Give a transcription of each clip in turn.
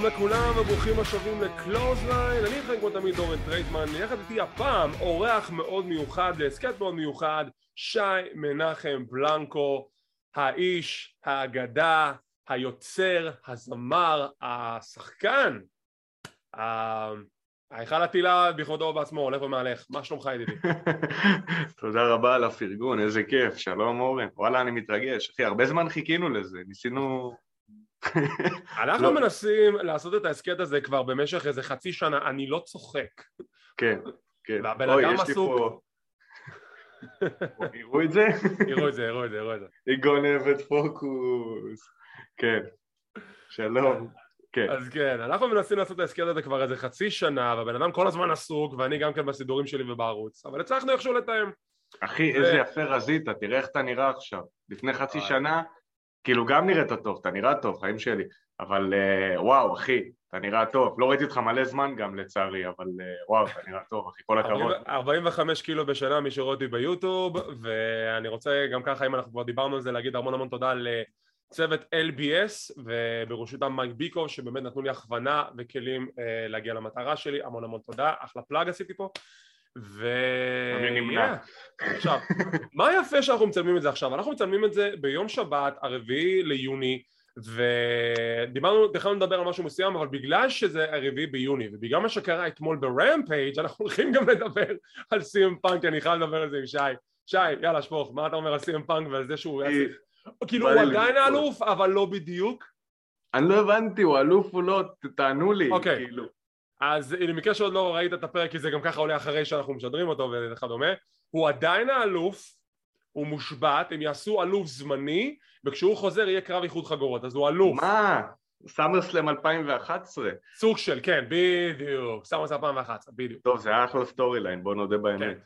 שלום לכולם וברוכים השבים ל Clothesline, אני איתכם כמו תמיד אורן טרייטמן, יחד איתי הפעם אורח מאוד מיוחד, להסכת מאוד מיוחד, שי מנחם בלנקו, האיש, האגדה, היוצר, הזמר, השחקן, ההיכל התהילה בכבודו ובעצמו, הולך ומהלך, מה שלומך ידידי? תודה רבה על הפרגון, איזה כיף, שלום אורן, וואלה אני מתרגש, אחי, הרבה זמן חיכינו לזה, ניסינו אנחנו לא. מנסים לעשות את ההסכת הזה כבר במשך איזה חצי שנה, אני לא צוחק. כן, כן. והבן אדם עסוק... יראו את זה? יראו את זה, יראו את זה, יראו את זה. היא גונבת פוקוס. כן. שלום. כן. אז כן, אנחנו מנסים לעשות את ההסכת הזה כבר איזה חצי שנה, והבן אדם כל הזמן עסוק, ואני גם כן בסידורים שלי ובערוץ, אבל הצלחנו איכשהו לתאם. אחי, איזה יפה רזית, תראה איך אתה נראה עכשיו. לפני חצי שנה כאילו גם נראית טוב, אתה נראה טוב, חיים שלי, אבל uh, וואו אחי, אתה נראה טוב, לא ראיתי אותך מלא זמן גם לצערי, אבל uh, וואו, אתה נראה טוב אחי, כל הכבוד. 45 קילו בשנה מי שרואה אותי ביוטיוב, ואני רוצה גם ככה, אם אנחנו כבר דיברנו על זה, להגיד המון המון תודה לצוות LBS, ובראשותם מייק ביקו, שבאמת נתנו לי הכוונה וכלים uh, להגיע למטרה שלי, המון המון תודה, אחלה פלאג עשיתי פה. ו... אני נמנע. עכשיו, מה יפה שאנחנו מצלמים את זה עכשיו? אנחנו מצלמים את זה ביום שבת, הרביעי ליוני, ודיברנו, התחלנו לדבר על משהו מסוים, אבל בגלל שזה הרביעי ביוני, ובגלל מה שקרה אתמול ב Rampage, אנחנו הולכים גם לדבר על CM Punk, אני חייב לדבר על זה עם שי. שי, יאללה, שפוך, מה אתה אומר על CM Punk ועל זה שהוא... כאילו, הוא עדיין האלוף, אבל לא בדיוק? אני לא הבנתי, הוא אלוף או לא, תענו לי, אוקיי. כאילו. אז למקרה שעוד לא ראית את הפרק כי זה גם ככה עולה אחרי שאנחנו משדרים אותו וכדומה הוא עדיין האלוף הוא מושבת, הם יעשו אלוף זמני וכשהוא חוזר יהיה קרב איחוד חגורות אז הוא אלוף. מה? SummerSlam 2011 סוג של, כן, בדיוק. SummerSlam 2011, בדיוק. טוב, זה היה אחלה storyline, בוא נודה באמת. כן.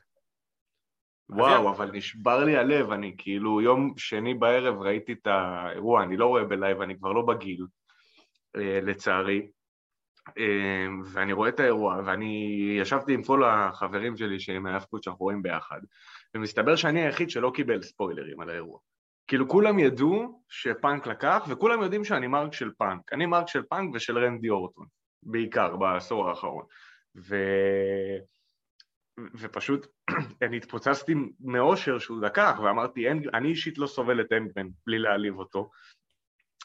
וואו, אבל נשבר לי הלב, אני כאילו יום שני בערב ראיתי את האירוע, אני לא רואה ב live, אני כבר לא בגיל, אה, לצערי ואני רואה את האירוע, ואני ישבתי עם כל החברים שלי שהם ההאבקות שאנחנו רואים ביחד, ומסתבר שאני היחיד שלא קיבל ספוילרים על האירוע. כאילו כולם ידעו שפאנק לקח, וכולם יודעים שאני מרק של פאנק. אני מרק של פאנק ושל רנדי אורטון, בעיקר, בעשור האחרון. ו... ופשוט אני התפוצצתי מאושר שהוא לקח, ואמרתי, אני אישית לא סובל את אנגמן בלי להעליב אותו,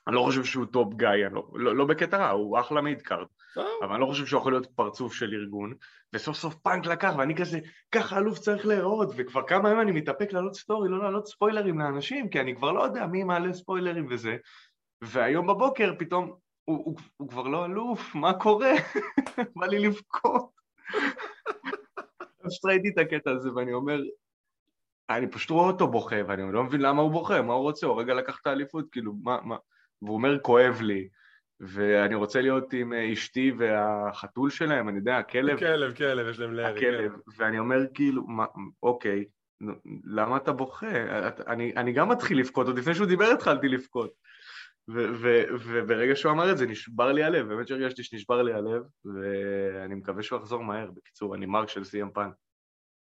אני לא חושב שהוא top guy, לא, לא, לא בקטע רע, הוא אחלה midcard, אבל אני לא חושב שהוא יכול להיות פרצוף של ארגון, וסוף סוף פאנק לקח, ואני כזה, ככה אלוף צריך להיראות, וכבר כמה ימים אני מתאפק לעלות סטורי, לא לעלות ספוילרים לאנשים, כי אני כבר לא יודע מי מעלה ספוילרים וזה, והיום בבוקר פתאום, הוא, הוא, הוא כבר לא אלוף, מה קורה? בא לי לבכות. פשוט ראיתי את הקטע הזה, ואני אומר, אני פשוט רואה אותו בוכה, ואני לא מבין למה הוא בוכה, מה הוא רוצה, הוא רגע לקח את האליפות, כאילו, מה, מה... והוא אומר כואב לי, ואני רוצה להיות עם אה, אשתי והחתול שלהם, אני יודע, הכלב. כלב, כלב, יש להם לארי. הכלב, כן. ואני אומר כאילו, מה, אוקיי, למה אתה בוכה? אני, אני גם מתחיל לבכות, עוד לפני שהוא דיבר התחלתי לבכות. וברגע שהוא אמר את זה נשבר לי הלב, באמת שהרגשתי שנשבר לי הלב, ואני מקווה שהוא יחזור מהר. בקיצור, אני מרק של סי.אם פאנק.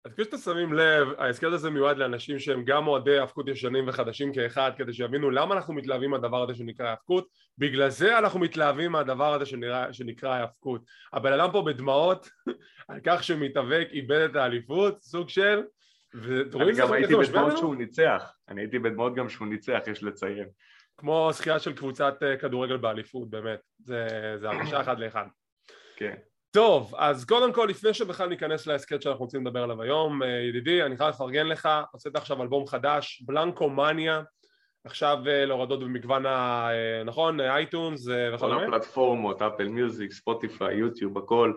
אז כפי שאתם שמים לב, ההסכם הזה מיועד לאנשים שהם גם אוהדי האבקות ישנים וחדשים כאחד כדי שיבינו למה אנחנו מתלהבים מהדבר הזה שנקרא האבקות בגלל זה אנחנו מתלהבים מהדבר הזה שנראה, שנקרא האבקות הבן אדם פה בדמעות על כך שמתאבק איבד את האליפות, סוג של אני גם הייתי בדמעות שהוא ניצח, אני הייתי בדמעות גם שהוא ניצח, יש לציין. כמו זכייה של קבוצת אה, כדורגל באליפות, באמת, זה הרגשה אחד לאחד. כן טוב, אז קודם כל לפני שבכלל ניכנס להסכת שאנחנו רוצים לדבר עליו היום, אה, ידידי, אני חייב לפרגן לך, הוצאת עכשיו אלבום חדש, בלנקו מניה, עכשיו אה, להורדות במגוון ה... אה, נכון? iTunes וכדומה? כל הפלטפורמות, Apple Music, Spotify, יוטיוב, הכל.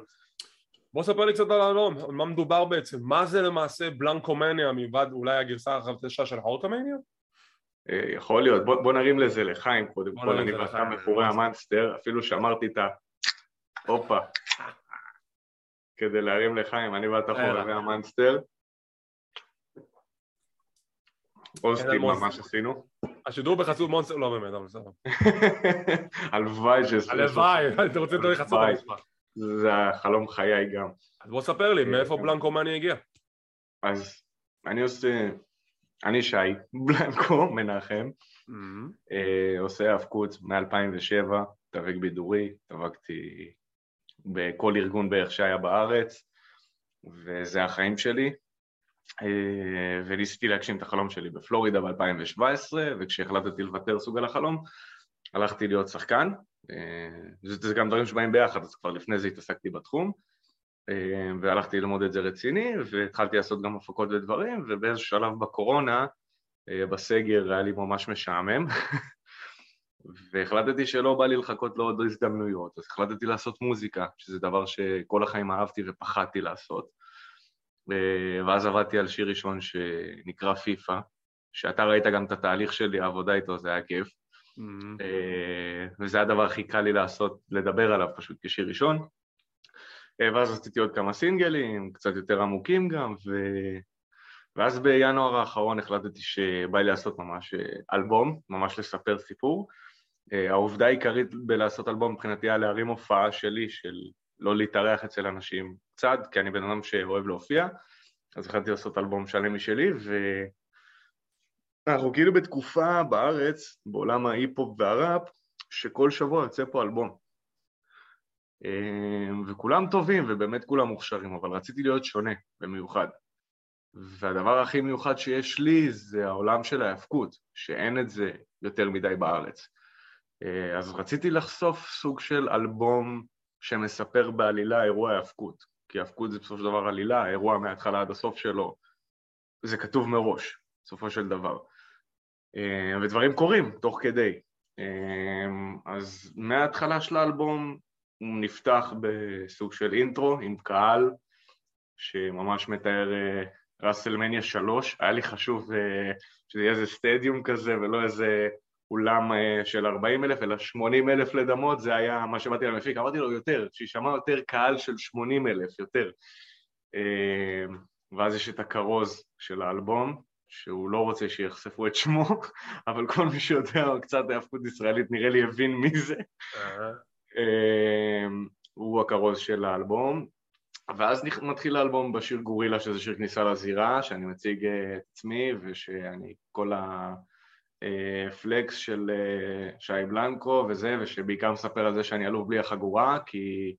בוא ספר לי קצת על האלבום, על מה מדובר בעצם, מה זה למעשה בלנקו מניה מלבד אולי הגרסה החדשה של Hulkamania? יכול להיות, בוא, בוא נרים לזה לחיים קודם כל, אני ואתה מכורי ה Monster, אפילו שאמרתי את ה... הופה, כדי להרים לחיים, אני ואתה חובבי ה Monster. אוסטין ממש עשינו. השידור בחסות מונסטר, לא באמת, אבל בסדר. הלוואי שזה... הלוואי, אתה רוצה לדבר חסות המשפט. זה החלום חיי גם. אז בוא ספר לי, מאיפה בלנקומני הגיע? אז אני עושה... אני שי, בלנקו, מנחם, mm-hmm. עושה האבקות מ-2007, מתאבק בידורי, התאבקתי בכל ארגון בערך שהיה בארץ, וזה החיים שלי. אה, וניסיתי להגשים את החלום שלי בפלורידה ב-2017, וכשהחלטתי לוותר סוג על החלום, הלכתי להיות שחקן. אה, זה, זה גם דברים שבאים ביחד, אז כבר לפני זה התעסקתי בתחום, אה, והלכתי ללמוד את זה רציני, והתחלתי לעשות גם הפקות ודברים, ובאיזשהו שלב בקורונה, בסגר היה לי ממש משעמם, והחלטתי שלא בא לי לחכות לעוד הזדמנויות, אז החלטתי לעשות מוזיקה, שזה דבר שכל החיים אהבתי ופחדתי לעשות. ואז עבדתי על שיר ראשון שנקרא פיפא, שאתה ראית גם את התהליך שלי, העבודה איתו, זה היה כיף. Mm-hmm. וזה הדבר הכי קל לי לעשות, לדבר עליו פשוט כשיר ראשון. אה, ואז עשיתי עוד כמה סינגלים, קצת יותר עמוקים גם, ו... ואז בינואר האחרון החלטתי שבא לי לעשות ממש אה, אלבום, ממש לספר סיפור. העובדה העיקרית בלעשות אלבום מבחינתי היה להרים הופעה שלי, של לא להתארח אצל אנשים קצת, כי אני בן אדם שאוהב להופיע, אז החלטתי לעשות אלבום שלם משלי, ואנחנו כאילו בתקופה בארץ, בעולם ההיפ-הופ והראפ, שכל שבוע יוצא פה אלבום. אמ, וכולם טובים, ובאמת כולם מוכשרים, אבל רציתי להיות שונה במיוחד. והדבר הכי מיוחד שיש לי זה העולם של ההאבקות, שאין את זה יותר מדי בארץ. אה, אז רציתי לחשוף סוג של אלבום שמספר בעלילה אירוע ההאבקות, כי האבקות זה בסופו של דבר עלילה, האירוע מההתחלה עד הסוף שלו, זה כתוב מראש, בסופו של דבר. אה, ודברים קורים תוך כדי. אה, אז מההתחלה של האלבום הוא נפתח בסוג של אינטרו עם קהל שממש מתאר ראסלמניה שלוש, היה לי חשוב שזה יהיה איזה סטדיום כזה ולא איזה אולם אה, של 40 אלף, אלא 80 אלף לדמות, זה היה מה שבאתי למפיק, אמרתי לו יותר, שישמע יותר קהל של 80 אלף, יותר. אה, ואז יש את הכרוז של האלבום, שהוא לא רוצה שיחשפו את שמו, אבל כל מי שיודע קצת היאבקות ישראלית נראה לי הבין מי זה. אה, הוא הכרוז של האלבום. ואז מתחיל האלבום בשיר גורילה, שזה שיר כניסה לזירה, שאני מציג את עצמי ושאני כל ה... פלקס של אה, שי בלנקו וזה, ושבעיקר מספר על זה שאני אלוף בלי החגורה, כי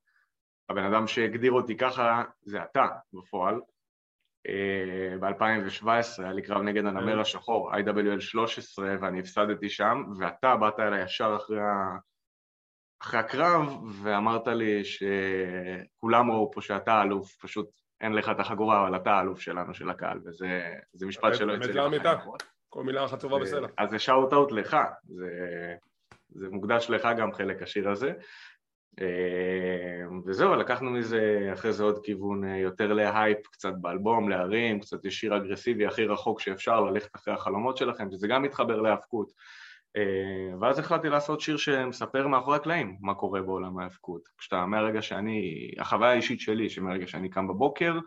הבן אדם שהגדיר אותי ככה זה אתה בפועל. אה, ב-2017 היה לי קרב נגד הנמר כן. השחור, IWL 13, ואני הפסדתי שם, ואתה באת אליי ישר אחרי, ה... אחרי הקרב, ואמרת לי שכולם ראו פה שאתה אלוף, פשוט אין לך את החגורה, אבל אתה האלוף שלנו, של הקהל, וזה משפט שלא יוצא לי בחיים. כל מילה אחת טובה בסלע. אז זה שאוט אאוט לך, זה, זה מוקדש לך גם חלק השיר הזה. אה, וזהו, לקחנו מזה אחרי זה עוד כיוון אה, יותר להייפ, קצת באלבום, להרים, קצת ישיר אגרסיבי הכי רחוק שאפשר, ללכת אחרי החלומות שלכם, שזה גם מתחבר להאבקות. אה, ואז החלטתי לעשות שיר שמספר מאחורי הקלעים מה קורה בעולם ההאבקות. כשאתה, מהרגע שאני, החוויה האישית שלי, שמהרגע שאני קם בבוקר,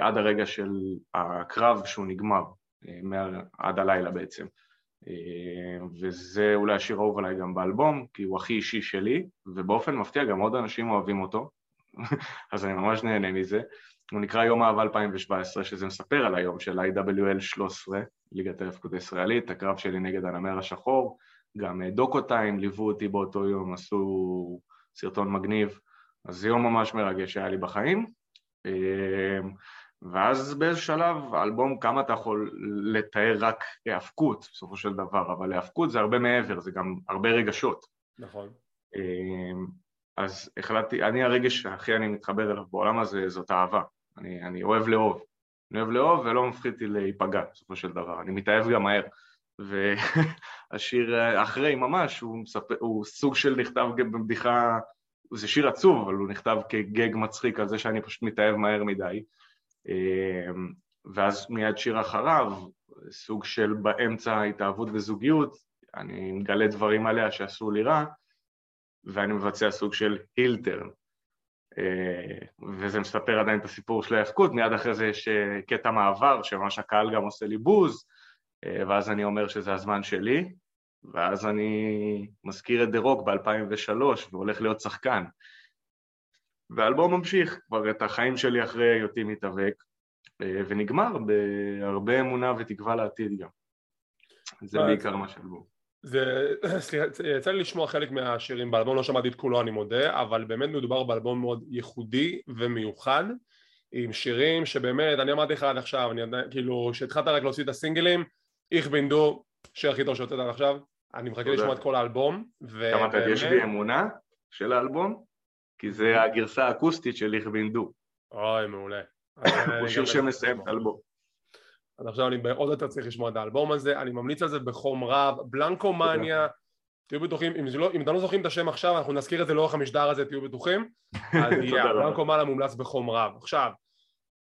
עד הרגע של הקרב שהוא נגמר, עד הלילה בעצם. אה, וזה אולי השיר האהוב עליי גם באלבום, כי הוא הכי אישי שלי, ובאופן מפתיע גם עוד אנשים אוהבים אותו, אז אני ממש נהנה מזה. הוא נקרא יום אהבה 2017, שזה מספר על היום של IWL 13, ליגת ההפקות הישראלית, הקרב שלי נגד הנמר השחור, גם אה, דוקו-טיים ליוו אותי באותו יום, עשו סרטון מגניב, אז זה יום ממש מרגש שהיה לי בחיים. ואז באיזה שלב, האלבום, כמה אתה יכול לתאר רק היאבקות בסופו של דבר, אבל היאבקות זה הרבה מעבר, זה גם הרבה רגשות. נכון. אמ, אז החלטתי, אני הרגש שהכי אני מתחבר אליו בעולם הזה, זאת אהבה. אני, אני אוהב לאהוב. אני אוהב לאהוב ולא מפחיד אותי להיפגע בסופו של דבר. אני מתאהב גם מהר. והשיר אחרי ממש, הוא, מספר, הוא סוג של נכתב בבדיחה, זה שיר עצוב, אבל הוא נכתב כגג מצחיק על זה שאני פשוט מתאהב מהר מדי. אמ, ואז מיד שיר אחריו, סוג של באמצע התאהבות וזוגיות, אני מגלה דברים עליה שעשו לי רע, ואני מבצע סוג של הילטרן. אה, וזה מספר עדיין את הסיפור של ההאבקות, מיד אחרי זה יש אה, קטע מעבר, שממש הקהל גם עושה לי בוז, אה, ואז אני אומר שזה הזמן שלי, ואז אני מזכיר את דה רוק ב-2003 והולך להיות שחקן. והאלבום ממשיך כבר את החיים שלי אחרי היותי מתאבק, ונגמר בהרבה אמונה ותקווה לעתיד גם. זה בעיקר מה שאלבום. זה, סליחה, יצא לי לשמוע חלק מהשירים באלבום, לא שמעתי את כולו אני מודה, אבל באמת מדובר באלבום מאוד ייחודי ומיוחד, עם שירים שבאמת, אני אמרתי לך עד עכשיו, אני כאילו, כשהתחלת רק להוציא את הסינגלים, איך בינדו, שיר הכי טוב שיוצאת עד עכשיו, אני מחכה לשמוע את כל האלבום, גם אתה יש בי אמונה של האלבום, כי זה הגרסה האקוסטית של איך בינדו. אוי, מעולה. הוא שיר שמסיים את האלבום. אז עכשיו אני עוד יותר צריך לשמוע את האלבום הזה, אני ממליץ על זה בחום רב, בלנקומניה, תהיו בטוחים, אם, לא, אם אתם לא זוכרים את השם עכשיו, אנחנו נזכיר את זה לאורך המשדר הזה, תהיו בטוחים, אז יהיה, בלנקומניה מומלץ בחום רב. עכשיו,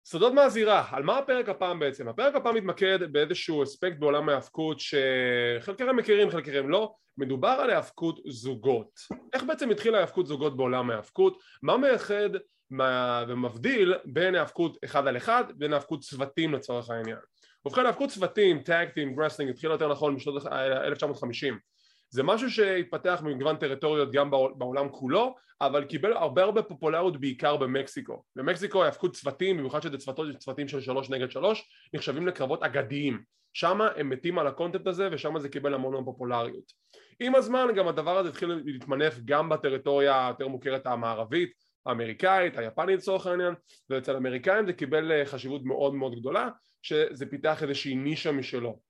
סודות מהזירה, על מה הפרק הפעם בעצם? הפרק הפעם מתמקד באיזשהו אספקט בעולם ההאבקות שחלקכם מכירים, חלקכם לא, מדובר על האבקות זוגות. איך בעצם התחילה האבקות זוגות בעולם ההאבקות? מה מייחד ומבדיל בין האבקות אחד על אחד בין האבקות צוותים לצורך העניין? ובכן האבקות צוותים, tag team wrestling, התחילה יותר נכון בשנות 1950 זה משהו שהתפתח במגוון טריטוריות גם בעולם כולו אבל קיבל הרבה הרבה פופולריות בעיקר במקסיקו. במקסיקו האבקות צוותים, במיוחד שזה צוותות, צוותים של שלוש נגד שלוש נחשבים לקרבות אגדיים. שם הם מתים על הקונטנט הזה ושם זה קיבל המון המון פופולריות. עם הזמן גם הדבר הזה התחיל להתמנף גם בטריטוריה היותר מוכרת המערבית האמריקאית, היפנית לצורך העניין ואצל האמריקאים זה קיבל אה, חשיבות מאוד מאוד גדולה שזה פיתח איזושהי נישה משלו.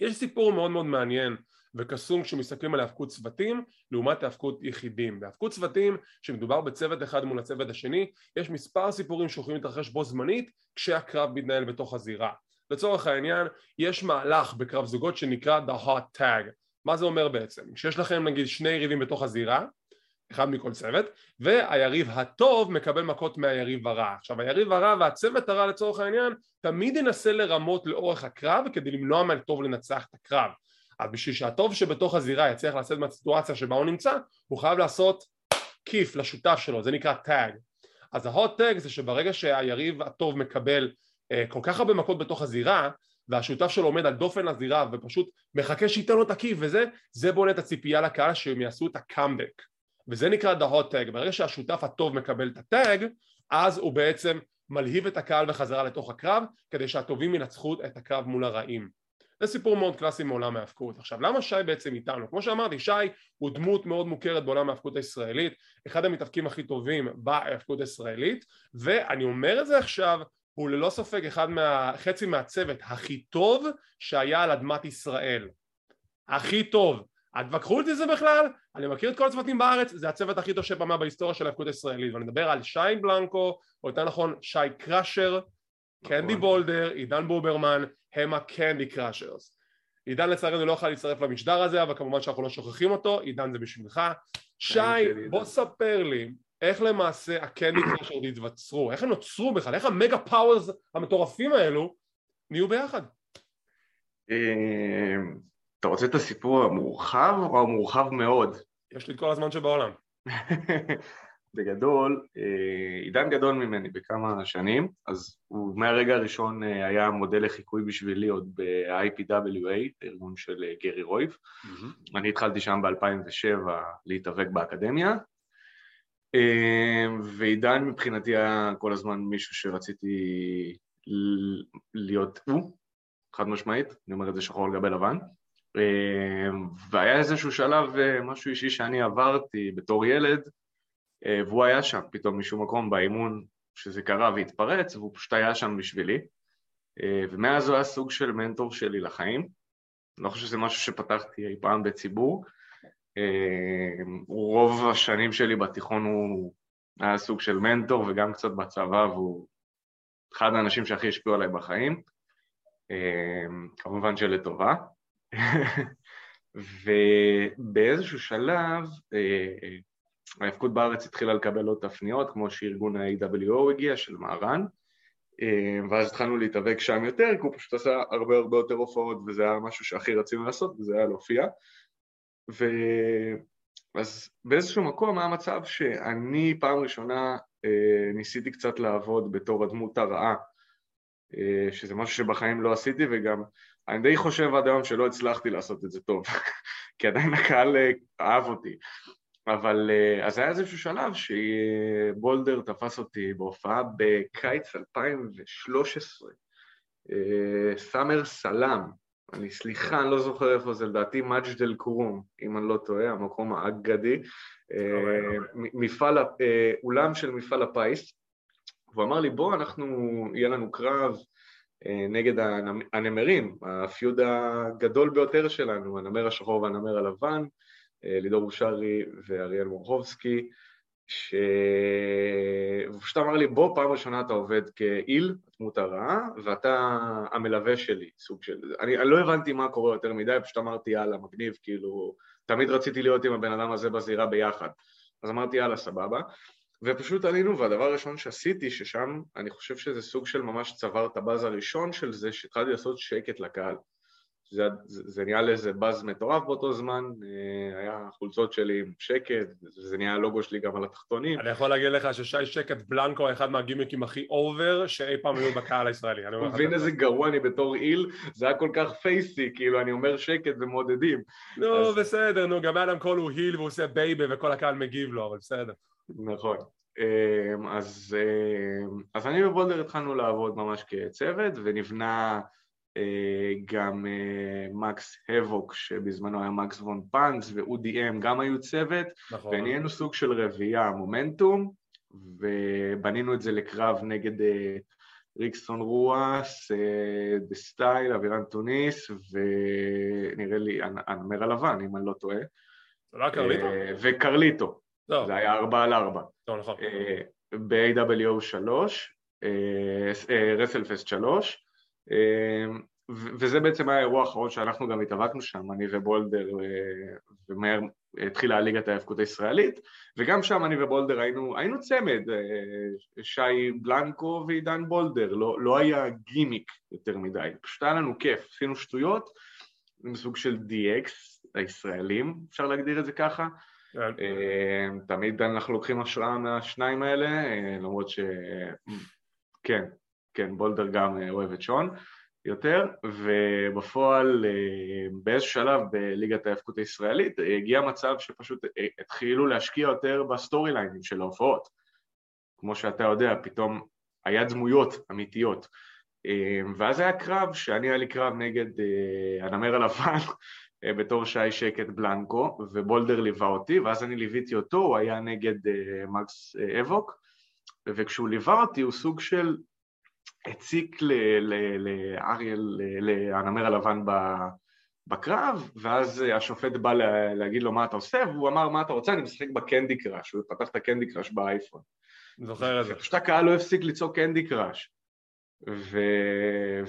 יש סיפור מאוד מאוד מעניין וקסום כשמסתכלים על האבקות צוותים לעומת האבקות יחידים. באבקות צוותים שמדובר בצוות אחד מול הצוות השני יש מספר סיפורים שיכולים להתרחש בו זמנית כשהקרב מתנהל בתוך הזירה. לצורך העניין יש מהלך בקרב זוגות שנקרא The Hot Tag מה זה אומר בעצם? כשיש לכם נגיד שני יריבים בתוך הזירה אחד מכל צוות, והיריב הטוב מקבל מכות מהיריב הרע. עכשיו היריב הרע והצוות הרע לצורך העניין תמיד ינסה לרמות לאורך הקרב כדי למנוע מהטוב לנצח את הקרב. אז בשביל שהטוב שבתוך הזירה יצליח לצאת מהסיטואציה שבה הוא נמצא, הוא חייב לעשות כיף לשותף שלו, זה נקרא tag. אז ה hot tag זה שברגע שהיריב הטוב מקבל אה, כל כך הרבה מכות בתוך הזירה, והשותף שלו עומד על דופן הזירה ופשוט מחכה שייתן לו את הכיף וזה, זה בונה את הציפייה לקהל שהם יעשו את הקאמבק. וזה נקרא the hot tag, ברגע שהשותף הטוב מקבל את ה tag אז הוא בעצם מלהיב את הקהל בחזרה לתוך הקרב כדי שהטובים ינצחו את הקרב מול הרעים זה סיפור מאוד קלאסי מעולם ההאבקות. עכשיו למה שי בעצם איתנו? כמו שאמרתי שי הוא דמות מאוד מוכרת בעולם ההאבקות הישראלית אחד המתאבקים הכי טובים בהאבקות הישראלית ואני אומר את זה עכשיו הוא ללא ספק אחד מה... חצי מהצוות הכי טוב שהיה על אדמת ישראל הכי טוב התווכחו אותי זה בכלל, אני מכיר את כל הצוותים בארץ, זה הצוות הכי טוב שבמה בהיסטוריה של ההפקות הישראלית ואני מדבר על שי בלנקו, או יותר נכון שי Crusher, Candy נכון. בולדר, עידן בוברמן, הם ה Candy Crushers. עידן לצערנו לא יכול להצטרף למשדר הזה, אבל כמובן שאנחנו לא שוכחים אותו, עידן זה בשבילך. שי, בוא ספר לי איך למעשה ה Candy Crushers התווצרו, איך הם נוצרו בכלל, איך ה Mega Powers המטורפים האלו נהיו ביחד. אמ, אתה רוצה את הסיפור המורחב או המורחב מאוד? יש לי את כל הזמן שבעולם. בגדול, אה, עידן גדול ממני בכמה שנים, אז הוא מהרגע הראשון אה, היה מודל לחיקוי בשבילי עוד ב-IPWA, ארגון של אה, גרי רויב. Mm-hmm. אני התחלתי שם ב-2007 להתאבק באקדמיה, ועידן מבחינתי היה כל הזמן מישהו שרציתי להיות הוא, חד משמעית, אני אומר את זה שחור על גבי לבן. והיה איזשהו שלב, משהו אישי שאני עברתי בתור ילד, והוא היה שם פתאום משום מקום באימון שזה קרה והתפרץ, והוא פשוט היה שם בשבילי. אה, ומאז הוא היה סוג של מנטור שלי לחיים. אני לא חושב שזה משהו שפתחתי אי פעם בציבור. אה, רוב השנים שלי בתיכון הוא היה סוג של מנטור וגם קצת בצבא, והוא אחד האנשים שהכי השפיעו עליי בחיים. כמובן שלטובה. ובאיזשהו שלב ההאבקות בארץ התחילה לקבל עוד תפניות, כמו שארגון ה-AWO הגיע, של מהר"ן, אה, ואז התחלנו להתאבק שם יותר, כי הוא פשוט עשה הרבה הרבה יותר הופעות, וזה היה משהו שהכי רצינו לעשות, וזה היה להופיע. ו... אז באיזשהו מקום היה מצב שאני פעם ראשונה אה, ניסיתי קצת לעבוד בתור הדמות הרעה, אה, שזה משהו שבחיים לא עשיתי, וגם אני די חושב עד היום שלא הצלחתי לעשות את זה טוב, כי עדיין הקהל אהב אותי. אבל אז היה איזשהו שלב שבולדר תפס אותי בהופעה בקיץ 2013, סאמר סלאם, אני סליחה, אני לא זוכר איפה זה, לדעתי מג'ד אל קרום, אם אני לא טועה, המקום האגדי, מפעל, אולם של מפעל הפיס, והוא אמר לי בוא אנחנו, יהיה לנו קרב נגד הנמרים, הפיוד הגדול ביותר שלנו, הנמר השחור והנמר הלבן, לידור אושרי ואריאל מורחובסקי, שהוא פשוט אמר לי, בוא, פעם ראשונה אתה עובד כאיל, דמות הרעה, ואתה המלווה שלי, סוג של... אני, אני לא הבנתי מה קורה יותר מדי, פשוט אמרתי, יאללה, מגניב, כאילו, תמיד רציתי להיות עם הבן אדם הזה בזירה ביחד. אז אמרתי, יאללה, סבבה. ופשוט עלינו, והדבר הראשון שעשיתי, ששם אני חושב שזה סוג של ממש צבר את הבאז הראשון של זה, שהתחלתי לעשות שקט לקהל. זה, זה, זה נהיה לאיזה באז מטורף באותו זמן, אה, היה חולצות שלי עם שקט, זה נהיה הלוגו שלי גם על התחתונים. אני יכול להגיד לך ששי שקט בלנקו אחד מהגימיקים הכי over שאי פעם היו בקהל הישראלי. אתה מבין איזה גרוע אני בתור heel? זה היה כל כך פייסי, כאילו אני אומר שקט ומעודדים. נו, אז... בסדר, נו, גם אדם קול הוא heel והוא עושה baby וכל הקהל מגיב לו, אבל בסדר. נכון. אה, אז, אה, אז אני ובולדר התחלנו לעבוד ממש כצוות, ונבנה גם אה, מקס הבוק שבזמנו היה מקס וון פאנקס ואודי אם גם היו צוות נכון. ונהיינו סוג של רביעייה מומנטום ובנינו את זה לקרב נגד אה, ריקסון רואס, דה סטייל, אבירן טוניס ונראה לי הנמר הלבן אם אני לא טועה זה לא היה קרליטו? וקרליטו, לא. זה היה ארבע על ארבע לא, נכון. ב-AWO 3, רסלפסט 3 אמ, וזה בעצם היה האירוע האחרון שאנחנו גם התאבקנו שם, אני ובולדר, אה, ומהר התחילה הליגת ההאבקות הישראלית, וגם שם אני ובולדר היינו, היינו צמד, אה, שי בלנקו ועידן בולדר, לא, לא היה גימיק יותר מדי, פשוט היה לנו כיף, עשינו שטויות, סוג של DX, הישראלים, אפשר להגדיר את זה ככה. כן. אמ, תמיד אנחנו לוקחים השראה מהשניים האלה, אה, למרות ש... כן, כן, בולדר גם אה, אוהב את שון יותר, ובפועל אה, באיזשהו שלב בליגת ההאבקות הישראלית אה, הגיע מצב שפשוט התחילו להשקיע יותר בסטורי ליינים של ההופעות. כמו שאתה יודע, פתאום היה דמויות אמיתיות. ואז היה קרב, שאני היה לי קרב נגד הנמר הלבן בתור שי שקט בלנקו, ובולדר ליווה אותי, ואז אני ליוויתי אותו, הוא היה נגד מקס אבוק, וכשהוא ליווה אותי הוא סוג של הציק לאריאל, לנמר הלבן בקרב, ואז השופט בא להגיד לו מה אתה עושה, והוא אמר מה אתה רוצה, אני משחק בקנדי קראש, הוא פתח את הקנדי קראש באייפון. זוכר את זה. פשוט הקהל לא הפסיק לצעוק Candy Crush. ו...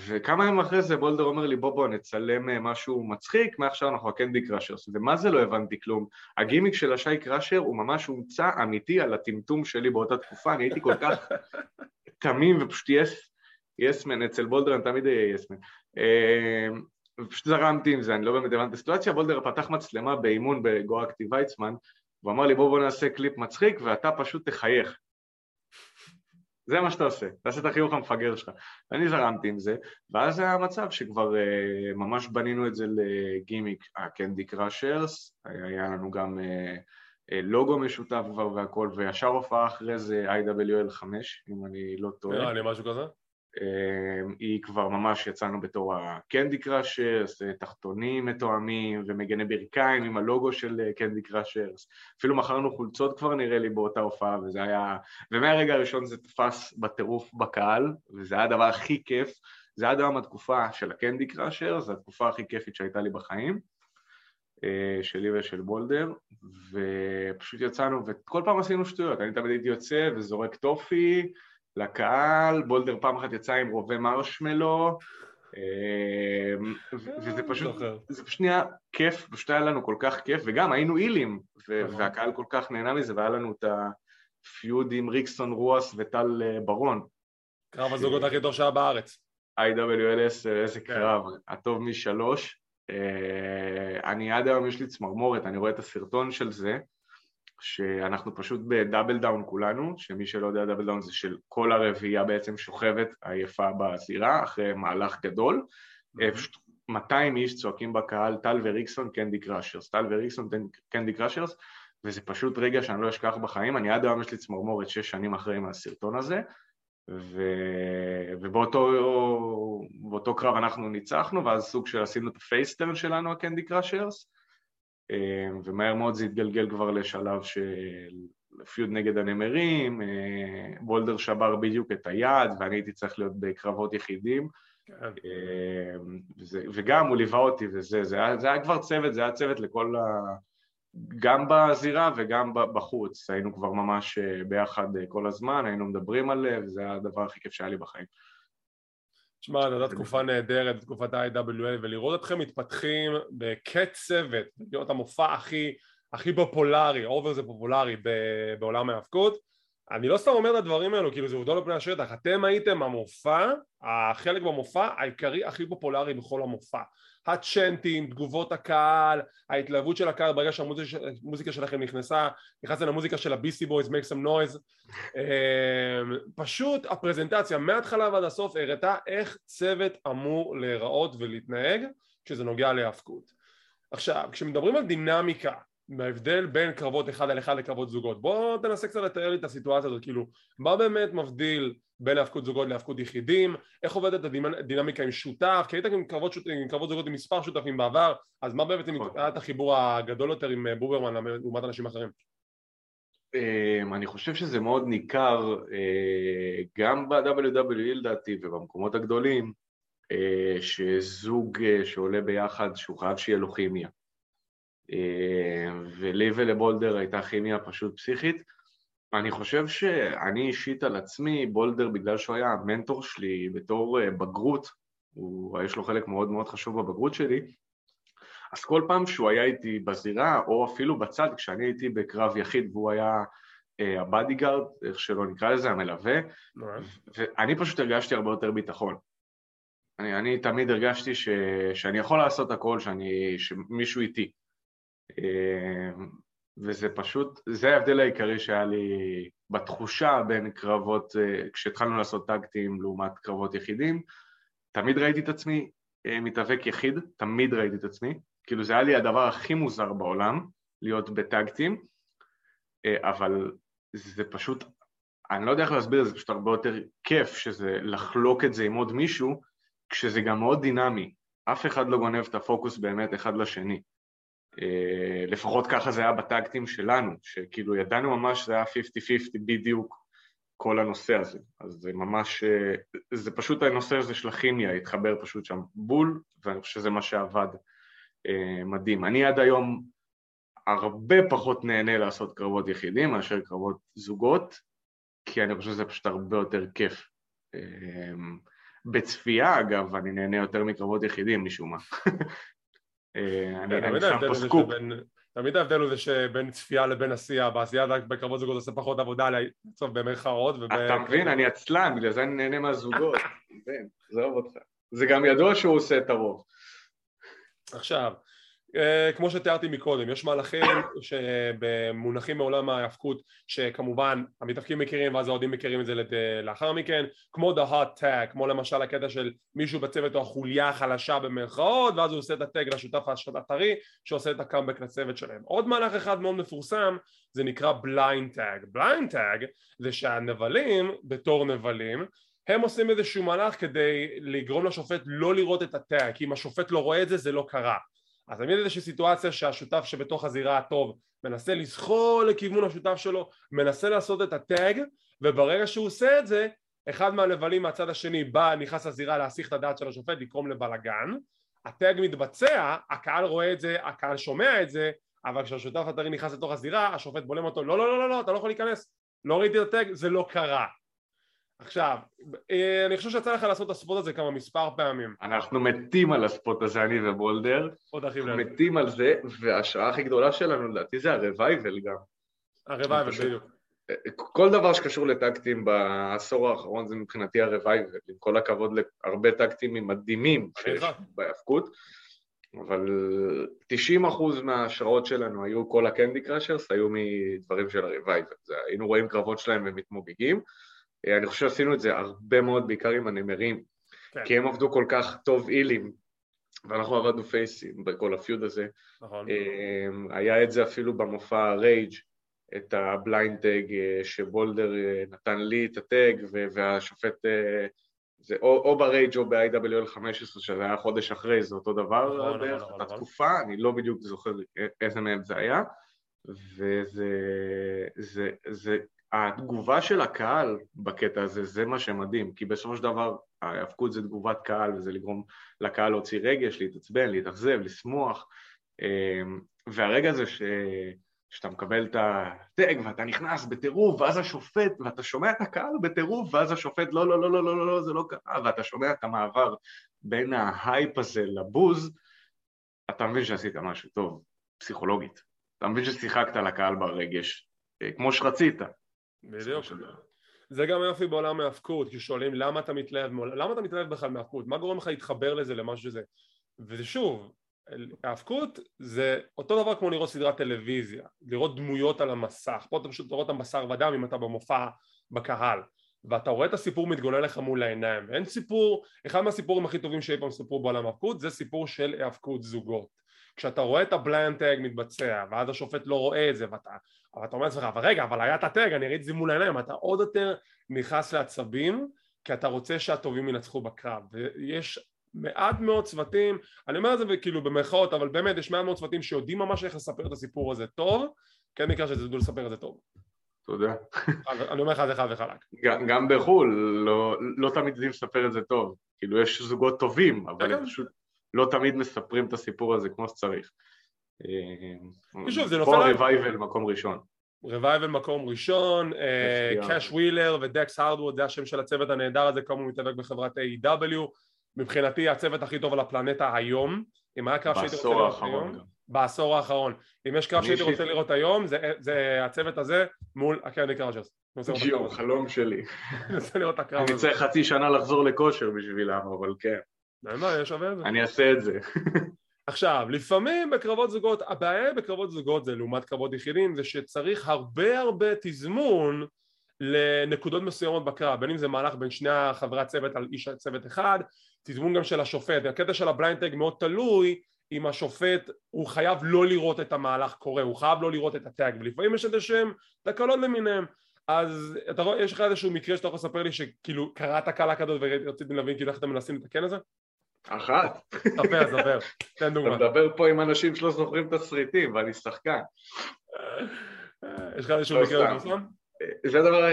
וכמה ימים אחרי זה בולדר אומר לי בוא בוא נצלם אה, משהו מצחיק, מעכשיו אנחנו ה Candy Crushers, ומה זה לא הבנתי כלום, הגימיק של השי קראשר הוא ממש הומצא אמיתי על הטמטום שלי באותה תקופה, אני הייתי כל כך תמים ופשוט yes yes man, אצל בולדר אני תמיד אהיה yes man. אמ, ופשוט זרמתי עם זה, אני לא באמת הבנתי את הסיטואציה, בולדר פתח מצלמה באימון בגואקטי ויצמן, והוא אמר לי בוא בוא נעשה קליפ מצחיק ואתה פשוט תחייך. זה מה שאתה עושה, תעשה את החיוך המפגר שלך. ואני זרמתי עם זה, ואז היה מצב שכבר uh, ממש בנינו את זה לגימיק ה Candy Crushers, היה לנו גם uh, uh, לוגו משותף כבר והכל, וישר הופעה אחרי זה IWL 5, אם אני לא טועה. נראה לי משהו כזה. אמ, היא כבר ממש יצאנו בתור ה Candy Crushers, תחתונים מתואמים ומגני ברכיים עם הלוגו של Candy Crushers. אפילו מכרנו חולצות כבר נראה לי באותה הופעה, וזה היה... ומהרגע הראשון זה תפס בטירוף בקהל, וזה היה הדבר הכי כיף. זה עד היום התקופה של הקנדי קראשרס, זו התקופה הכי כיפית שהייתה לי בחיים. אה, שלי ושל בולדר, ופשוט יצאנו, וכל פעם עשינו שטויות, אני תמיד הייתי יוצא וזורק טופי, לקהל, בולדר פעם אחת יצא עם רובה מרשמלו, אמ, וזה פשוט, זה פשוט נהיה כיף, פשוט היה לנו כל כך כיף, וגם היינו הילים, נכון. והקהל כל כך נהנה מזה, והיה לנו את ה feud עם ריקסון רואס וטל אה, ברון. קרב הזוגות הכי טוב שהיה בארץ. IWLS, איזה כן. קרב, הטוב משלוש. אה, אני עד היום יש לי צמרמורת, אני רואה את הסרטון של זה, שאנחנו פשוט ב double down כולנו, שמי שלא יודע double down זה של כל הרביעייה בעצם שוכבת עייפה בזירה אחרי מהלך גדול, mm-hmm. פשוט 200 איש צועקים בקהל טל וריקסון Candy Crushers, טל וריקסון Candy Crushers, וזה פשוט רגע שאני לא אשכח בחיים, אני עד היום יש לי צמרמורת שש שנים אחרי מהסרטון הזה, ו... ובאותו קרב אנחנו ניצחנו, ואז סוג של עשינו את ה face turn שלנו, ה Candy Crushers, ומהר מאוד זה התגלגל כבר לשלב של feud נגד הנמרים, בולדר שבר בדיוק את היד, ואני הייתי צריך להיות בקרבות יחידים, כן. וזה, וגם הוא ליווה אותי וזה, זה היה, זה היה כבר צוות, זה היה צוות לכל ה... גם בזירה וגם בחוץ, היינו כבר ממש אה, ביחד אה, כל הזמן, היינו מדברים על זה, וזה היה הדבר הכי כיף שהיה לי בחיים. תשמע, זו הייתה תקופה נהדרת, תקופת ה-IWL, ולראות אתכם מתפתחים בקצבת, להיות המופע הכי, הכי פופולרי, אובר זה פופולרי בעולם ההאבקות, אני לא סתם אומר את הדברים האלו, כאילו זה עובדות על פני השטח, אתם הייתם המופע, החלק במופע העיקרי הכי פופולרי בכל המופע. הצ'נטים, תגובות הקהל, ההתלהבות של הקהל ברגע שהמוזיקה שלכם נכנסה, נכנסתם למוזיקה של ה-BC Boys, make some noise, אמ, פשוט הפרזנטציה מההתחלה ועד הסוף הראתה איך צוות אמור להיראות ולהתנהג כשזה נוגע להאבקות. עכשיו, כשמדברים על דינמיקה בהבדל בין קרבות אחד על אחד לקרבות זוגות בוא תנסה קצת לתאר לי את הסיטואציה הזאת כאילו מה באמת מבדיל בין להפקות זוגות להפקות יחידים איך עובדת הדינמיקה עם שותף כי היית עם קרבות, שות... עם קרבות זוגות עם מספר שותפים בעבר אז מה באמת נכון. היה את החיבור הגדול יותר עם אה, בוברמן לעומת אנשים אחרים? אמ, אני חושב שזה מאוד ניכר אה, גם ב-WWE לדעתי ובמקומות הגדולים אה, שזוג שעולה ביחד שהוא חייב שיהיה לו כימיה ולי ולבולדר הייתה כימיה פשוט פסיכית. אני חושב שאני אישית על עצמי, בולדר בגלל שהוא היה המנטור שלי בתור אה, בגרות, הוא, יש לו חלק מאוד מאוד חשוב בבגרות שלי, אז כל פעם שהוא היה איתי בזירה, או אפילו בצד, כשאני הייתי בקרב יחיד והוא היה אה, ה bodyguard, איך שלא נקרא לזה, המלווה, ואני פשוט הרגשתי הרבה יותר ביטחון. אני, אני תמיד הרגשתי ש, שאני יכול לעשות הכל, שאני, שמישהו איתי. אמ, וזה פשוט, זה ההבדל העיקרי שהיה לי בתחושה בין קרבות, אה, כשהתחלנו לעשות טקטים לעומת קרבות יחידים, תמיד ראיתי את עצמי אה, מתאבק יחיד, תמיד ראיתי את עצמי, כאילו זה היה לי הדבר הכי מוזר בעולם, להיות בטקטים, אה, אבל זה פשוט, אני לא יודע איך להסביר את זה, פשוט הרבה יותר כיף שזה לחלוק את זה עם עוד מישהו, כשזה גם מאוד דינמי, אף אחד לא גונב את הפוקוס באמת אחד לשני. אה, לפחות ככה זה היה בטקטים שלנו, שכאילו ידענו ממש שזה היה 50-50 בדיוק כל הנושא הזה, אז זה ממש, אה, זה פשוט הנושא הזה של הכימיה התחבר פשוט שם בול, ואני חושב שזה מה שעבד אה, מדהים. אני עד היום הרבה פחות נהנה לעשות קרבות יחידים מאשר קרבות זוגות, כי אני חושב שזה פשוט הרבה יותר כיף. בצפייה אגב, אני נהנה יותר מקרבות יחידים משום מה. אה, אני שם פה סקופ. תמיד ההבדל הוא זה שבין צפייה לבין עשייה, בעשייה בקרבות זוגות עושה פחות עבודה לצוף במרכאות. אתה מבין, אני עצלן, בגלל זה אני נהנה מהזוגות. עזוב אותך. זה גם ידוע שהוא עושה את הרוב. עכשיו, כמו שתיארתי מקודם, יש מהלכים שבמונחים מעולם ההאבקות שכמובן המתאבקים מכירים ואז האוהדים מכירים את זה לאחר מכן כמו the hot tag, כמו למשל הקטע של מישהו בצוות או החוליה החלשה במרכאות ואז הוא עושה את הטג לשותף הטרי שעושה את הקאמבק לצוות שלהם. עוד מהלך אחד מאוד מפורסם זה נקרא blind tag. blind tag זה שהנבלים בתור נבלים הם עושים איזשהו מהלך כדי לגרום לשופט לא לראות את הטאג כי אם השופט לא רואה את זה זה לא קרה אז תמיד איזושהי סיטואציה שהשותף שבתוך הזירה הטוב מנסה לזחול לכיוון השותף שלו, מנסה לעשות את הטאג וברגע שהוא עושה את זה אחד מהלבלים מהצד השני בא, נכנס לזירה להסיח את הדעת של השופט, לקרום לבלאגן הטאג מתבצע, הקהל רואה את זה, הקהל שומע את זה אבל כשהשותף הטרי נכנס לתוך הזירה השופט בולם אותו לא לא לא לא, לא אתה לא יכול להיכנס לא ראיתי את ה tag, זה לא קרה עכשיו, אה, אני חושב שיצא לך לעשות את ה spot הזה כמה מספר פעמים. אנחנו מתים על ה spot הזה, אני ובולדר. עוד הכי מתים על זה, וההשראה הכי גדולה שלנו, לדעתי, זה ה Revival גם. ה Revival, בדיוק. אה, כל דבר שקשור לטקטים בעשור האחרון זה מבחינתי ה Revival, עם כל הכבוד להרבה טקטים מדהימים שיש בהאבקות, אבל 90% מההשראות שלנו היו, כל ה Candy Crushers היו מדברים של ה Revival, היינו רואים קרבות שלהם ומתמוגגים. אה, אני חושב שעשינו את זה הרבה מאוד, בעיקר עם הנמרים, כן. כי הם עבדו כל כך טוב הילים, ואנחנו עבדנו פייסים בכל ה feud הזה. נכון. היה את זה אפילו במופע רייג', את ה blind tag שבולדר נתן לי את ה tag והשופט זה או, או ברייג' או ב-IWL 15 שזה היה חודש אחרי, זה אותו דבר נכון, בערך, נכון, נכון. תקופה, אני לא בדיוק זוכר איזה מהם זה היה, וזה, זה, זה, התגובה של הקהל בקטע הזה, זה מה שמדהים, כי בסופו של דבר ההאבקות זה תגובת קהל וזה לגרום לקהל להוציא רגש, להתעצבן, להתאכזב, לשמוח, אמ, והרגע הזה ש... שאתה מקבל את הטג ואתה נכנס בטירוף ואז השופט, ואתה שומע את הקהל בטירוף ואז השופט לא, לא, לא, לא, לא, לא, לא, זה לא קרה, ואתה שומע את המעבר בין ההייפ הזה לבוז, אתה מבין שעשית משהו טוב, פסיכולוגית. אתה מבין ששיחקת לקהל ברגש, אה, כמו שרצית. בדיוק. זה גם יופי בעולם ההאבקות, כי שואלים למה אתה מתלהב, למה אתה מתלהב בכלל מהאבקות, מה גורם לך להתחבר לזה, למשהו שזה, ושוב, האבקות זה אותו דבר כמו לראות סדרת טלוויזיה, לראות דמויות על המסך, פה אתה פשוט רואה אותם בשר ודם אם אתה במופע בקהל. ואתה רואה את הסיפור מתגולל לך מול העיניים. ואין סיפור, אחד מהסיפורים הכי טובים שאי פעם סיפרו בעולם האבקות זה סיפור של האבקות זוגות. כשאתה רואה את ה blind tag מתבצע ואז השופט לא רואה את זה ואתה, ואתה אומר לעצמך אבל רגע אבל היה את ה tag אני ראיתי את זה מול העיניים אתה עוד יותר נכנס לעצבים כי אתה רוצה שהטובים ינצחו בקרב ויש מעט מאוד צוותים, אני אומר את זה כאילו במרכאות, אבל באמת יש מעט מאוד צוותים שיודעים ממש איך לספר את הסיפור הזה טוב, כן מקרה שזה ידעו לספר את זה טוב. תודה. אני אומר לך זה חד וחלק. גם בחו"ל, לא, לא תמיד יודעים לספר את זה טוב. כאילו יש זוגות טובים, אבל הם פשוט לא תמיד מספרים את הסיפור הזה כמו שצריך. ושוב, זה נופל... פה Revival מקום ראשון. Revival מקום ראשון, קאש ווילר ודקס הרדווד, זה השם של הצוות הנהדר הזה, כמה הוא מתאבק בחברת AEW מבחינתי הצוות הכי טוב על הפלנטה היום אם היה קרב שהייתי רוצה לראות היום בעשור האחרון. אם יש קרב שהייתי רוצה לראות היום זה, זה הצוות הזה מול הקרדיק קראג'רס ג'יו, חלום שלי. אני צריך חצי שנה לחזור לכושר בשבילם אבל כן. אני אעשה את זה עכשיו, לפעמים בקרבות זוגות, הבעיה בקרבות זוגות זה לעומת קרבות יחידים זה שצריך הרבה הרבה תזמון לנקודות מסוימות בקרב, בין אם זה מהלך בין שני חברי הצוות על איש הצוות אחד, תזמון גם של השופט, הקטע של ה blind מאוד תלוי אם השופט הוא חייב לא לראות את המהלך קורה, הוא חייב לא לראות את ה tag, ולפעמים יש איזה שהם תקלות למיניהם, אז אתה רואה, יש לך איזשהו מקרה שאתה יכול לספר לי שכאילו קרתה תקלה כזאת ורציתי להבין כאילו איך אתם מנסים לתקן את זה? אחת. ספר, ספר, תן דוגמא. אתה מדבר פה עם אנשים שלא זוכרים תסריטים ואני שחקן. יש לך איזשהו לא מקרה בפרסום? זה הדבר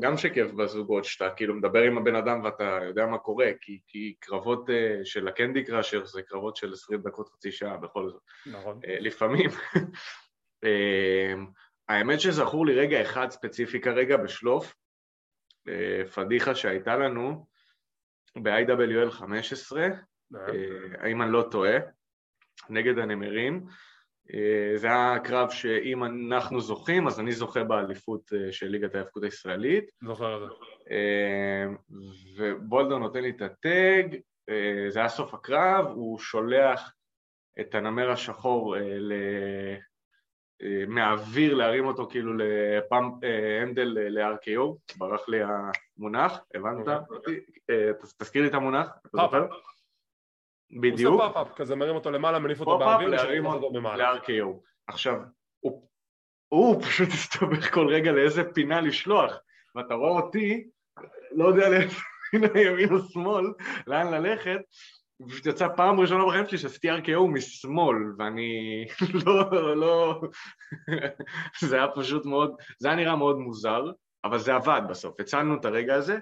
גם שכיף בזוגות, שאתה כאילו מדבר עם הבן אדם ואתה יודע מה קורה, כי, כי קרבות uh, של הקנדי קראשר זה קרבות של עשרים דקות, חצי שעה, בכל זאת. נכון. Uh, לפעמים. uh, האמת שזכור לי רגע אחד ספציפי כרגע בשלוף, uh, פדיחה שהייתה לנו ב-IWL 15, uh, האם אני לא טועה, נגד הנמרים, אה, זה היה קרב שאם אנחנו זוכים, אז אני זוכה באליפות אה, של ליגת ההאבקות הישראלית. זוכר את זה. אה, ובולדר נותן לי את ה tag, זה היה סוף הקרב, הוא שולח את הנמר השחור. מהאוויר להרים אותו כאילו ל pump handle ל-RKO, ברח לי המונח, הבנת? אוקיי. תזכיר לי את המונח, אתה זוכר? בדיוק. הוא עושה pop-up, כזה מרים אותו למעלה, מניף אותו באוויר, להרים אותו ל-RKO. עכשיו, הוא פשוט הסתבך כל רגע לאיזה פינה לשלוח, ואתה רואה אותי, לא יודע לאיזה פינה ימין או שמאל, לאן ללכת, ופשוט יצא פעם ראשונה בחיים שלי שעשיתי RKO משמאל, ואני לא, לא, זה היה פשוט מאוד, זה היה נראה מאוד מוזר, אבל זה עבד בסוף, הצלנו את הרגע הזה,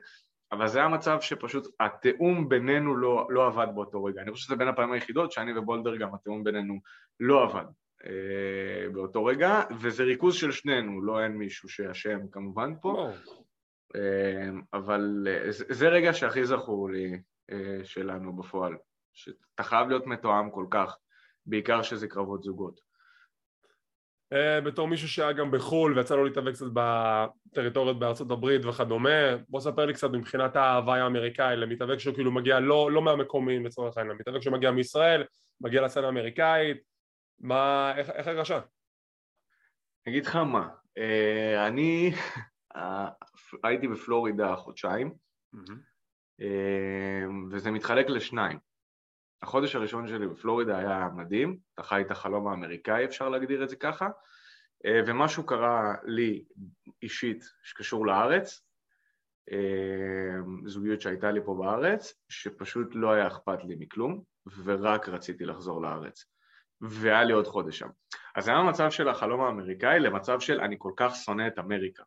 אבל זה היה מצב שפשוט התיאום בינינו לא, לא עבד באותו רגע. אני חושב שזה בין הפעמים היחידות שאני ובולדר גם התיאום בינינו לא עבד אה, באותו רגע, וזה ריכוז של שנינו, לא אין מישהו שאשם כמובן פה, אה, אבל אה, זה, זה רגע שהכי זכור לי שלנו בפועל, שאתה חייב להיות מתואם כל כך, בעיקר שזה קרבות זוגות. אה, בתור מישהו שהיה גם בחו"ל ויצא לו להתאבק קצת בטריטוריות בארצות הברית וכדומה בוא ספר לי קצת מבחינת ההוואי האמריקאי למתאבק שהוא כאילו מגיע לא, לא מהמקומים לצורך העניין, מתאבק שמגיע מישראל, מגיע לסצנה האמריקאית מה, איך, איך הרגשה? אני אגיד לך מה, אה, אני אה, הייתי בפלורידה חודשיים וזה מתחלק לשניים החודש הראשון שלי בפלורידה היה מדהים, אתה חי את החלום האמריקאי, אפשר להגדיר את זה ככה, אה, ומשהו קרה לי אישית שקשור לארץ, אה, זוגיות שהייתה לי פה בארץ, שפשוט לא היה אכפת לי מכלום, ורק רציתי לחזור לארץ. והיה לי עוד חודש שם. אז היה מצב של החלום האמריקאי למצב של אני כל כך שונא את אמריקה.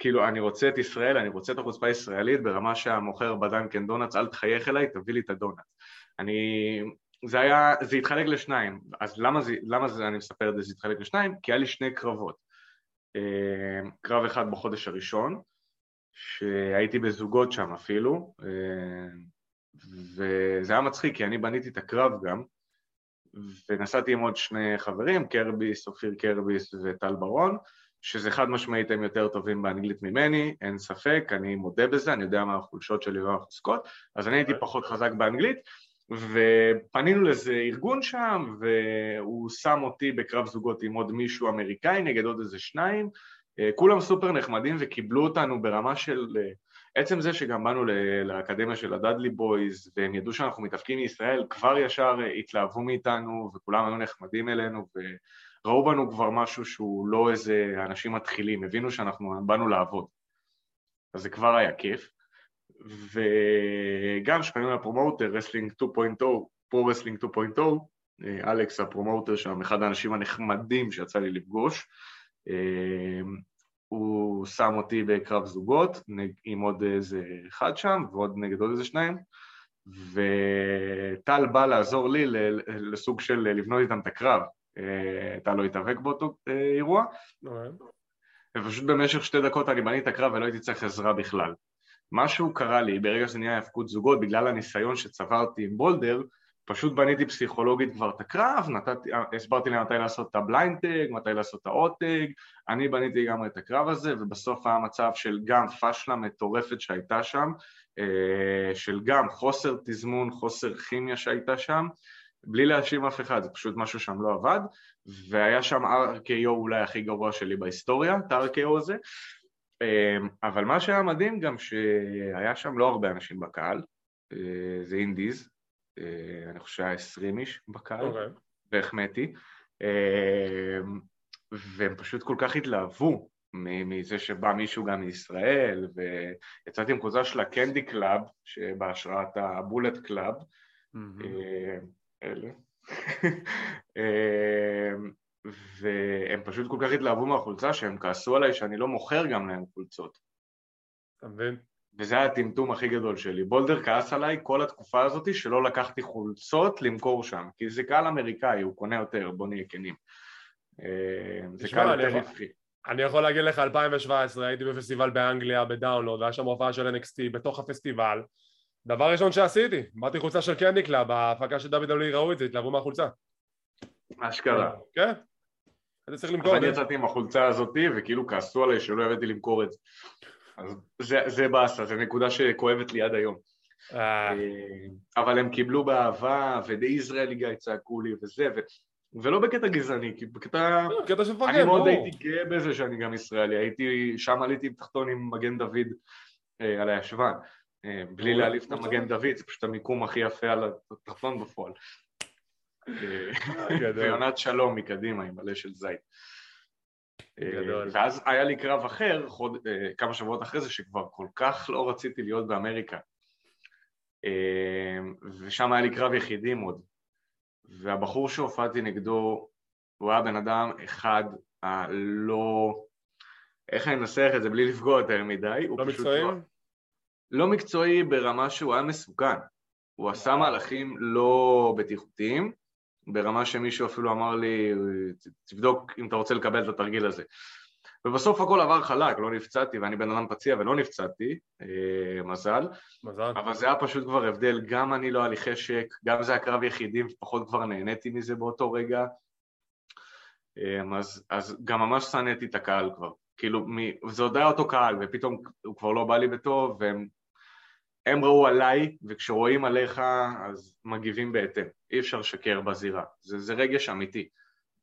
כאילו, אני רוצה את ישראל, אני רוצה את החוצפה הישראלית ברמה שהמוכר בדנקן דונלדס, אל תחייך אליי, תביא לי את הדונלדס. אני... זה היה, זה התחלק לשניים. אז למה זה, למה זה, אני מספר את זה, זה התחלק לשניים? כי היה לי שני קרבות. אה, קרב אחד בחודש הראשון, שהייתי בזוגות שם אפילו, אה, וזה היה מצחיק, כי אני בניתי את הקרב גם, ונסעתי עם עוד שני חברים, קרביס, אופיר קרביס וטל ברון, שזה חד משמעית הם יותר טובים באנגלית ממני, אין ספק, אני מודה בזה, אני יודע מה החולשות שלי ומה החוזקות, אז אני הייתי פחות חזק באנגלית, ופנינו לאיזה ארגון שם, והוא שם אותי בקרב זוגות עם עוד מישהו אמריקאי נגד עוד איזה שניים, אה, כולם סופר נחמדים וקיבלו אותנו ברמה של... אה, עצם זה שגם באנו לאקדמיה של ה Dudley Boyz והם ידעו שאנחנו מתאבקים מישראל, כבר ישר התלהבו מאיתנו וכולם היו נחמדים אלינו וראו בנו כבר משהו שהוא לא איזה אנשים מתחילים, הבינו שאנחנו באנו לעבוד. אז זה כבר היה כיף. וגם כשפנינו ל promoter, Wrestling 2.0, Pro Wrestling 2.0, אלכס ה promoter שם, אחד האנשים הנחמדים שיצא לי לפגוש, הוא שם אותי בקרב זוגות עם עוד איזה אחד שם ועוד נגד עוד איזה שניים וטל בא לעזור לי לסוג של לבנות איתם את הקרב. אה, טל לא התאבק באותו אה, אירוע אוקיי. ופשוט במשך שתי דקות אני בניתי את הקרב ולא הייתי צריך עזרה בכלל. משהו קרה לי ברגע שזה נהיה הפקות זוגות בגלל הניסיון שצברתי עם בולדר פשוט בניתי פסיכולוגית כבר את הקרב, נתתי, הסברתי להם מתי לעשות את ה blind tag, מתי לעשות את ה hot tag, אני בניתי לגמרי את הקרב הזה, ובסוף היה מצב של גם פשלה מטורפת שהייתה שם, אה, של גם חוסר תזמון, חוסר כימיה שהייתה שם, בלי להאשים אף אחד, זה פשוט משהו שם לא עבד, והיה שם RKO אולי הכי גרוע שלי בהיסטוריה, את ה-RKO הזה, אה, אבל מה שהיה מדהים גם שהיה שם לא הרבה אנשים בקהל, אה, זה indies, אה, אני חושב שהיה עשרים איש בקהל, okay. אוקיי. והחמאתי, אה, והם פשוט כל כך התלהבו מזה שבא מישהו גם מישראל, ויצאתי עם קבוצה של ה Candy Club, שבהשראת ה Bullet Club, אה, אלה, והם פשוט כל כך התלהבו מהחולצה שהם כעסו עליי שאני לא מוכר גם להם חולצות. אתה מבין? וזה היה הטמטום הכי גדול שלי. בולדר כעס עליי כל התקופה הזאת שלא לקחתי חולצות למכור שם, כי זה קהל אמריקאי, הוא קונה יותר, בוא נהיה כנים. אה, זה קהל יותר רווחי. אני יכול להגיד לך, 2017 הייתי בפסטיבל באנגליה ב Download, והיה שם הופעה של NXT בתוך הפסטיבל. דבר ראשון שעשיתי, באתי חולצה של Candy Club, בהפקה של דוד אולי ראו את זה, התלהבו מהחולצה. אשכרה. כן. הייתי צריך למכור את זה. אז אני יצאתי עם החולצה הזאתי, וכאילו כעסו עליי שלא הבאתי למכור את זה. אז זה, זה באסה, זו נקודה שכואבת לי עד היום. אה. אה, אבל הם קיבלו באהבה, ו"די ישראלי גיא" צעקו לי וזה, ו... ולא בקטע גזעני, כי בקטע... לא, קטע של מפרגן, אני מאוד הייתי גאה בזה שאני גם ישראלי, הייתי, שם עליתי עם תחתון עם מגן דוד אה, על הישבן, בלי להעליב את המגן דוד, זה פשוט המיקום הכי יפה על התחתון בפועל. אה, ויונת שלום מקדימה עם מלא של זית. ואז היה לי קרב אחר, חוד, אה, כמה שבועות אחרי זה, שכבר כל כך לא רציתי להיות באמריקה. אה, ושם היה לי קרב יחידים עוד. והבחור שהופעתי נגדו, הוא היה בן אדם אחד הלא... איך אני אנסח את זה בלי לפגוע יותר מדי? לא מקצועי? לא, מקצועי ברמה שהוא היה מסוכן. הוא עשה מהלכים לא בטיחותיים, ברמה שמישהו אפילו אמר לי, תבדוק אם אתה רוצה לקבל את התרגיל הזה. ובסוף הכל עבר חלק, לא נפצעתי, ואני בן אדם פציע ולא נפצעתי, אה, מזל. מזל. אבל זה היה פשוט כבר הבדל, גם אני לא היה לי חשק, גם זה היה קרב יחידים, ופחות כבר נהניתי מזה באותו רגע. אה, אז, אז גם ממש שנאתי את הקהל כבר. כאילו, מ... זה עוד היה אותו קהל, ופתאום הוא כבר לא בא לי בטוב, והם הם ראו עליי, וכשרואים עליך אז מגיבים בהתאם. אי אפשר לשקר בזירה. זה, זה רגש אמיתי.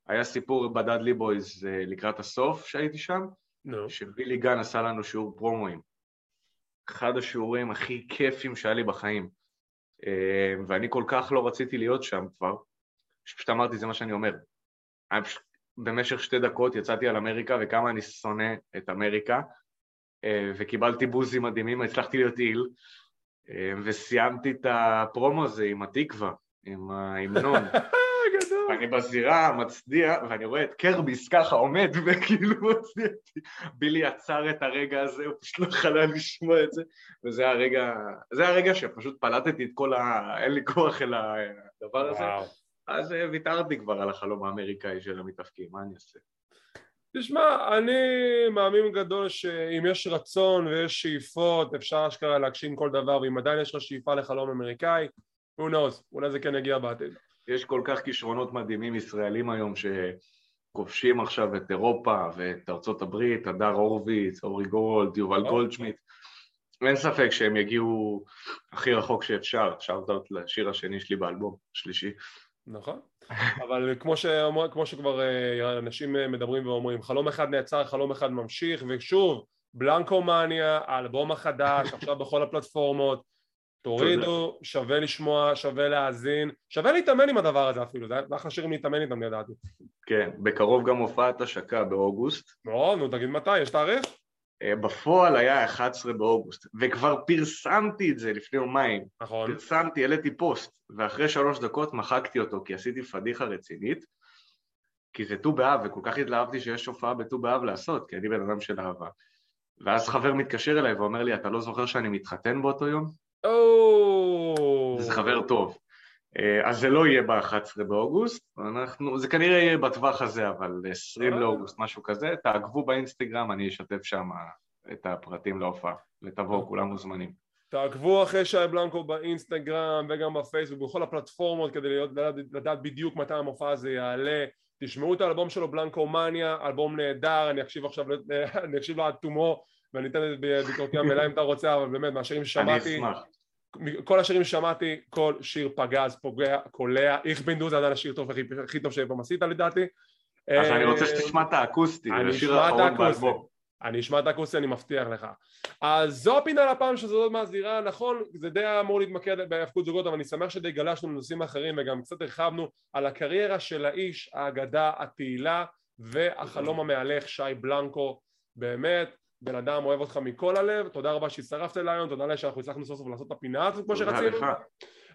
היה סיפור בדאדלי בויז אה, לקראת הסוף שהייתי שם, no. שבילי גן עשה לנו שיעור פרומואים. אחד השיעורים הכי כיפים שהיה לי בחיים. אה, ואני כל כך לא רציתי להיות שם כבר, שפשוט אמרתי, זה מה שאני אומר. במשך שתי דקות יצאתי על אמריקה וכמה אני שונא את אמריקה, אה, וקיבלתי בוזים מדהימים, הצלחתי להיות איל, וסיימתי את הפרומו הזה עם התקווה, עם ההמנון. ואני בזירה מצדיע, ואני רואה את קרביס ככה עומד וכאילו מצדיע אותי. בילי עצר את הרגע הזה, הוא פשוט לא חלה לשמוע את זה, וזה הרגע, זה הרגע שפשוט פלטתי את כל ה... אין לי כוח אל הדבר הזה. וואו. אז אה, ויתרתי כבר על החלום האמריקאי של המתאפקים, מה אני אעשה? תשמע, אני מאמין גדול שאם יש רצון ויש שאיפות, אפשר אשכרה להגשים כל דבר, ואם עדיין יש לך שאיפה לחלום אמריקאי, who knows, אולי זה כן יגיע בעתיד. יש כל כך כישרונות מדהימים ישראלים היום שכובשים עכשיו את אירופה ואת ארצות הברית, הדר הורוביץ, אורי גולד, יובל אוקיי. גולדשמיט. אין ספק שהם יגיעו הכי רחוק שאפשר, שאלת לשיר השני שלי באלבום, שלישי. נכון, אבל כמו, שאומר, כמו שכבר אה, אנשים אה, מדברים ואומרים, חלום אחד נעצר, חלום אחד ממשיך, ושוב, בלנקומניה, האלבום החדש, עכשיו בכל הפלטפורמות, תורידו, שווה לשמוע, שווה להאזין, שווה להתאמן עם הדבר הזה אפילו, זה אחלה שירים להתאמן איתם לדעתי. כן, בקרוב גם הופעת השקה באוגוסט. מאוד, נו תגיד מתי, יש תאריך? אה, בפועל היה 11 באוגוסט, וכבר פרסמתי את זה לפני יומיים. נכון. פרסמתי, העליתי פוסט, ואחרי שלוש דקות מחקתי אותו, כי עשיתי פדיחה רצינית, כי זה ט"ו באב, וכל כך התלהבתי שיש הופעה בט"ו באב לעשות, כי אני בן אדם של אהבה. ואז חבר מתקשר אליי ואומר לי, אתה לא זוכר שאני מתחתן באותו יום? או... זה חבר טוב. אה, אז זה לא יהיה ב-11 באוגוסט, אנחנו, זה כנראה יהיה בטווח הזה, אבל 20 אה. לאוגוסט, משהו כזה, תעקבו באינסטגרם, אני אשתף שם את הפרטים להופעה, ותבואו, אה. כולם מוזמנים. תעקבו אחרי שי בלנקו באינסטגרם וגם בפייסבוק, בכל הפלטפורמות, כדי להיות, לדעת, לדעת בדיוק מתי המופע הזה יעלה. תשמעו את האלבום שלו, בלנקו מניה, אלבום נהדר, אני אקשיב עכשיו, אני אקשיב לו עד תומו, ואני אתן את ביקורתי המלאה אם אתה רוצה, אבל באמת, מהשירים ששמעתי... אני אשמח. כל השירים ששמעתי, כל שיר פגז, פוגע, קולע, איך בן זה עדיין השיר טוב הכי טוב שאי פעם עשית לדעתי. אז אני רוצה שתשמע את האקוסטי, זה השיר האחרון באלבום. אני אשמע את האקוסטי, אני מבטיח לך. אז זו הפינה לפעם שזאת עוד מהזירה, נכון, זה די אמור להתמקד בהפקות זוגות, אבל אני שמח שדי גלשנו לנושאים אחרים וגם קצת הרחבנו על הקריירה של האיש, האגדה, התהילה והחלום המהלך, שי בלנקו, באמת, בן אדם אוהב אותך מכל הלב, תודה רבה שהצטרפת אליי היום, תודה רבה שאנחנו הצלחנו סוף סוף לעשות את הפינה הזאת כמו שרצינו.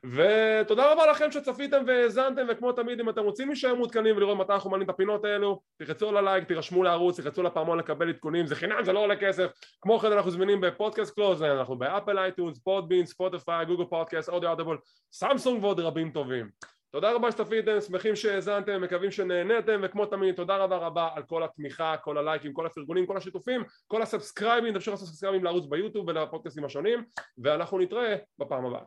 ותודה רבה לכם שצפיתם והאזנתם וכמו תמיד אם אתם רוצים להישאר מעודכנים ולראות מתי אנחנו מעלים את הפינות האלו תלחצו על הלייק, תירשמו לערוץ, תלחצו לפעמון לקבל עדכונים, זה חינם, זה לא עולה כסף. כמו כן אנחנו זמינים בפודקאסט קלוז, אנחנו ב Apple iTunes, Podbean, Spotify, Google Podcast, אודיו Audible, סמסונג ועוד רבים טובים תודה רבה שצפיתם, שמחים שהאזנתם, מקווים שנהנתם וכמו תמיד תודה רבה רבה על כל התמיכה, כל הלייקים, כל הפרגונים, כל השיתופים, כל הסאבסקרייבים, תמשיכו לעשות סאבסקרייבים לערוץ ביוטיוב ולפודקאסטים השונים ואנחנו נתראה בפעם הבאה